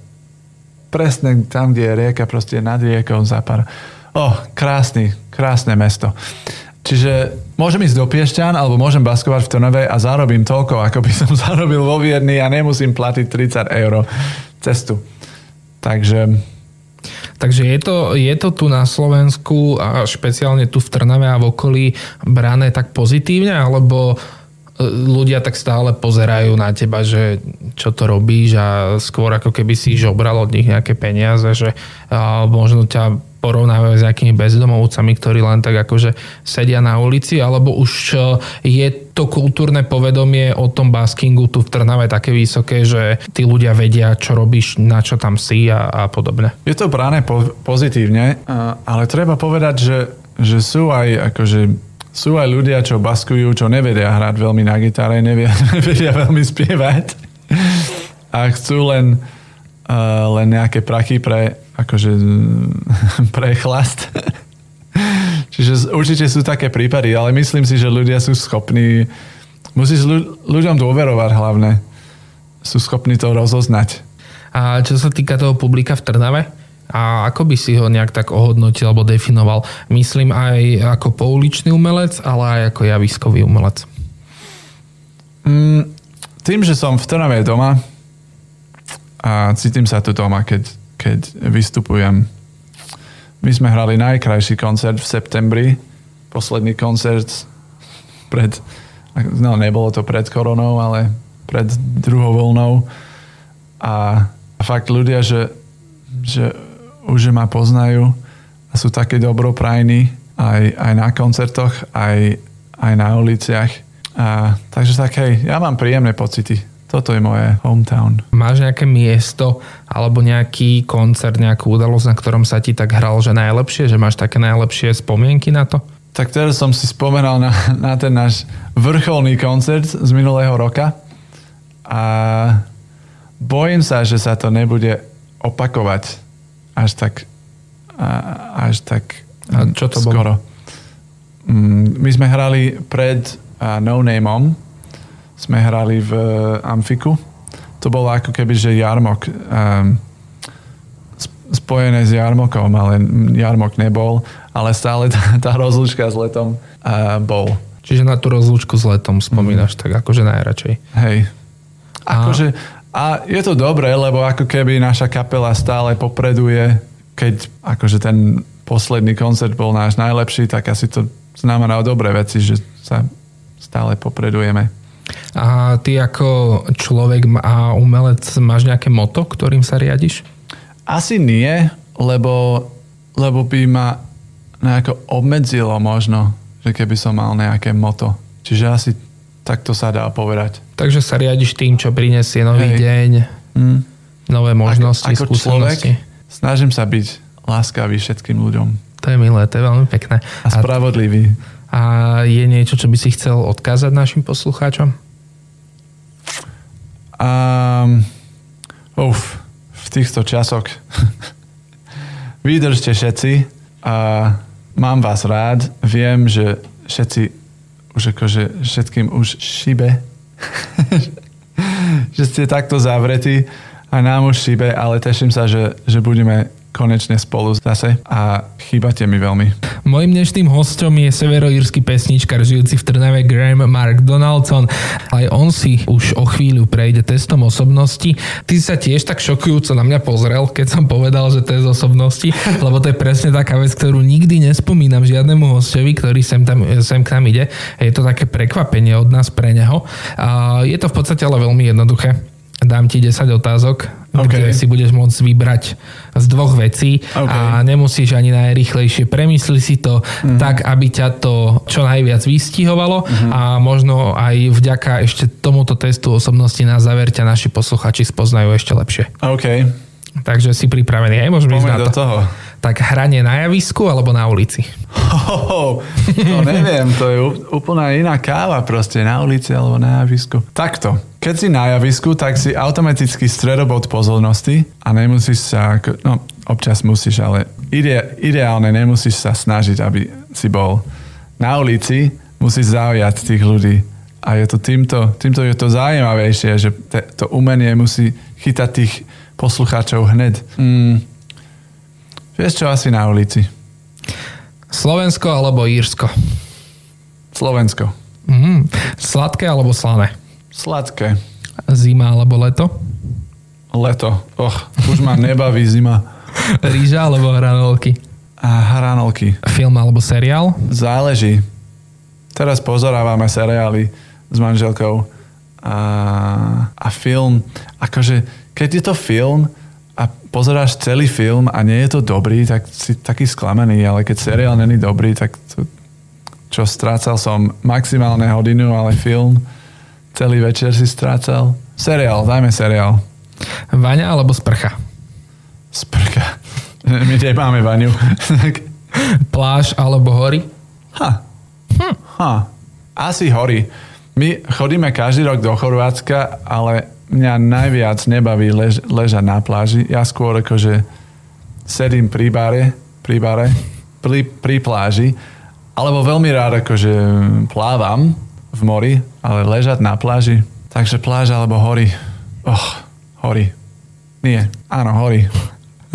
presne tam, kde je rieka, proste nad riekou zapadá. Oh, krásny, krásne mesto. Čiže môžem ísť do Piešťan alebo môžem baskovať v Trnave a zarobím toľko, ako by som zarobil vo Viedni a nemusím platiť 30 eur cestu. Takže... Takže je to, je to tu na Slovensku a špeciálne tu v Trnave a v okolí brané tak pozitívne, alebo e, ľudia tak stále pozerajú na teba, že čo to robíš a skôr ako keby si žobral od nich nejaké peniaze, že možno ťa porovnávajú s nejakými bezdomovcami, ktorí len tak akože sedia na ulici, alebo už je to kultúrne povedomie o tom baskingu tu v Trnave také vysoké, že tí ľudia vedia, čo robíš, na čo tam si a, a podobne. Je to bráne po- pozitívne, ale treba povedať, že, že sú aj akože sú aj ľudia, čo baskujú, čo nevedia hrať veľmi na gitare, nevedia, nevedia veľmi spievať a chcú len, len nejaké prachy pre akože pre chlast. Čiže určite sú také prípady, ale myslím si, že ľudia sú schopní, musíš ľuďom dôverovať hlavne. Sú schopní to rozoznať. A čo sa týka toho publika v Trnave, a ako by si ho nejak tak ohodnotil alebo definoval? Myslím aj ako pouličný umelec, ale aj ako javiskový umelec. Mm, tým, že som v Trnave doma a cítim sa tu doma, keď keď vystupujem. My sme hrali najkrajší koncert v septembri, posledný koncert pred, no nebolo to pred koronou, ale pred druhou voľnou a fakt ľudia, že, že už ma poznajú a sú také dobroprajní aj, aj na koncertoch, aj, aj na uliciach. A, takže tak hej, ja mám príjemné pocity toto je moje hometown. Máš nejaké miesto alebo nejaký koncert, nejakú udalosť, na ktorom sa ti tak hral, že najlepšie, že máš také najlepšie spomienky na to? Tak teraz som si spomenal na, na ten náš vrcholný koncert z minulého roka a bojím sa, že sa to nebude opakovať až tak až tak a čo to skoro. Bolo? Mm, my sme hrali pred No Nameom, sme hrali v eh, Amfiku. To bolo ako keby, že jarmok um, spojené s jarmokom, ale jarmok nebol, ale stále tá, tá rozlúčka s letom uh, bol. Čiže na tú rozlúčku s letom spomínaš mm. tak akože najradšej. Hej. Akože, a je to dobré, lebo ako keby naša kapela stále popreduje, keď akože ten posledný koncert bol náš najlepší, tak asi to znamená dobré veci, že sa stále popredujeme. A ty ako človek a umelec máš nejaké moto, ktorým sa riadiš? Asi nie, lebo, lebo by ma nejako obmedzilo možno, že keby som mal nejaké moto. Čiže asi takto sa dá povedať. Takže sa riadiš tým, čo prinesie nový Hej. deň, mm. nové možnosti, ako, ako skúsenosti. Človek, snažím sa byť láskavý všetkým ľuďom. To je milé, to je veľmi pekné. A spravodlivý. A je niečo, čo by si chcel odkázať našim poslucháčom? Um, uf, v týchto časoch vydržte všetci a mám vás rád. Viem, že všetci už akože všetkým už šibe. že ste takto zavretí a nám už šibe, ale teším sa, že, že budeme konečne spolu zase a chýbate mi veľmi. Mojím dnešným hostom je severoírsky pesničkar žijúci v Trnave Graham Mark Donaldson. Aj on si už o chvíľu prejde testom osobnosti. Ty sa tiež tak šokujúco na mňa pozrel, keď som povedal, že to je z osobnosti, lebo to je presne taká vec, ktorú nikdy nespomínam žiadnemu hostovi, ktorý sem, tam, sem k nám ide. Je to také prekvapenie od nás pre neho. A je to v podstate ale veľmi jednoduché. Dám ti 10 otázok kde OK. si budeš môcť vybrať z dvoch vecí OK. a nemusíš ani najrychlejšie. Premysli si to Mhm. tak, aby ťa to čo najviac vystihovalo Mhm. a možno aj vďaka ešte tomuto testu osobnosti na záver ťa naši posluchači spoznajú ešte lepšie. OK, Takže si pripravený, aj môžeme ísť na do to. toho. Tak hranie na javisku alebo na ulici? Ho, to neviem, to je úplná iná káva proste na ulici alebo na javisku. Takto, keď si na javisku, tak si automaticky stredobod pozornosti a nemusíš sa, ako- no občas musíš, ale ide, ideálne nemusíš sa snažiť, aby si bol na ulici, musíš zaujať tých ľudí. A je to týmto, týmto je to zaujímavejšie, že te, to umenie musí chytať tých poslucháčov hneď. Mm. Vieš čo, asi na ulici. Slovensko alebo Írsko? Slovensko. Mm, sladké alebo slané? Sladké. Zima alebo leto? Leto. Och, už ma nebaví zima. Rýža alebo hranolky? A hranolky. Film alebo seriál? Záleží. Teraz pozorávame seriály s manželkou a, a film. Akože, keď je to film a pozeráš celý film a nie je to dobrý, tak si taký sklamený, ale keď seriál není dobrý, tak to, čo strácal som maximálne hodinu, ale film celý večer si strácal. Seriál, dajme seriál. Vaňa alebo sprcha? Sprcha. My nemáme vaňu. Pláž alebo hory? ha. ha. Asi hory. My chodíme každý rok do Chorvátska, ale mňa najviac nebaví lež, ležať na pláži. Ja skôr akože sedím pri bare, pri bare, pri, pri pláži, alebo veľmi rád akože plávam v mori, ale ležať na pláži. Takže pláž alebo hory. Och, hory. Nie, áno, hory.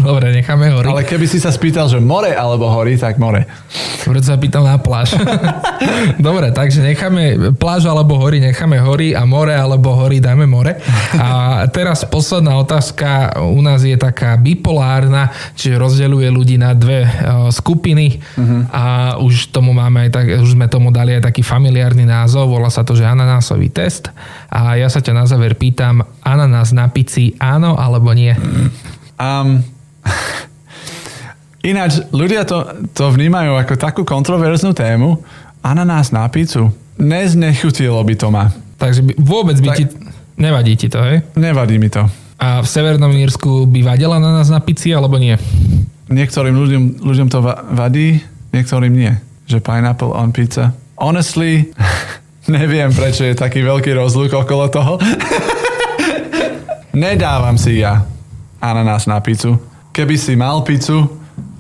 Dobre, necháme hory. Ale keby si sa spýtal, že more alebo hory, tak more. Preto sa pýtam na pláž. Dobre, takže necháme pláž alebo hory, necháme hory a more alebo hory dáme more. A teraz posledná otázka u nás je taká bipolárna, čiže rozdeľuje ľudí na dve uh, skupiny a už tomu máme aj tak, už sme tomu dali aj taký familiárny názov, volá sa to, že ananásový test. A ja sa ťa na záver pýtam, ananás na pici áno alebo nie? Um, ináč, ľudia to, to vnímajú ako takú kontroverznú tému. Ananás na pizzu. Neznechutilo by to ma. Takže by, vôbec by Tak- ti... Nevadí ti to, hej? Nevadí mi to. A v Severnom Írsku by vadila na nás na pici, alebo nie? Niektorým ľuďom, ľuďom to va- vadí, niektorým nie. Že pineapple on pizza. Honestly, neviem, prečo je taký veľký rozlúk okolo toho. Nedávam si ja ananás na pizzu. Keby si mal pizzu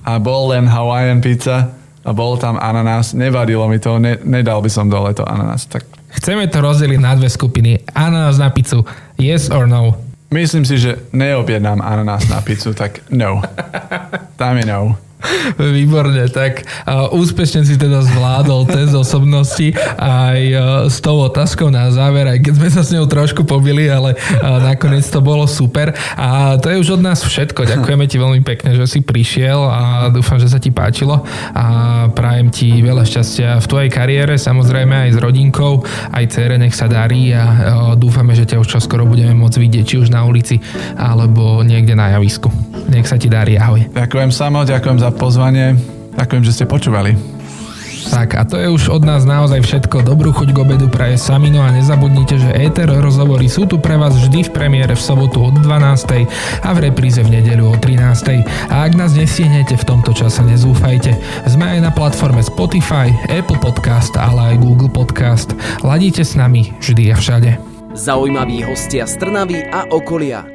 a bol len Hawaiian pizza a bol tam ananás, nevadilo mi to, ne, nedal by som dole to ananás. Tak Chceme to rozdeliť na dve skupiny. Ananás na pizzu. Yes or no? myslím si, že neobjednám ananás na pizzu, tak no. Tam je no. Výborne, tak úspešne si teda zvládol test osobnosti aj uh, s tou otázkou na záver, aj keď sme sa s ňou trošku pobili, ale uh, nakoniec to bolo super. A to je už od nás všetko. Ďakujeme ti veľmi pekne, že si prišiel a dúfam, že sa ti páčilo a prajem ti veľa šťastia v tvojej kariére, samozrejme aj s rodinkou, aj cére nech sa darí a uh, dúfame, že ťa už čoskoro budeme môcť vidieť, či už na ulici alebo niekde na javisku. Nech sa ti darí, ahoj. Ďakujem samo, ďakujem za pozvanie. Ďakujem, že ste počúvali. Tak a to je už od nás naozaj všetko. Dobrú chuť k obedu praje Samino a nezabudnite, že Éter rozhovory sú tu pre vás vždy v premiére v sobotu od 12. a v repríze v nedeľu o 13. A ak nás nestihnete v tomto čase, nezúfajte. Sme aj na platforme Spotify, Apple Podcast, ale aj Google Podcast. Ladíte s nami vždy a všade. Zaujímaví hostia z Trnavy a okolia.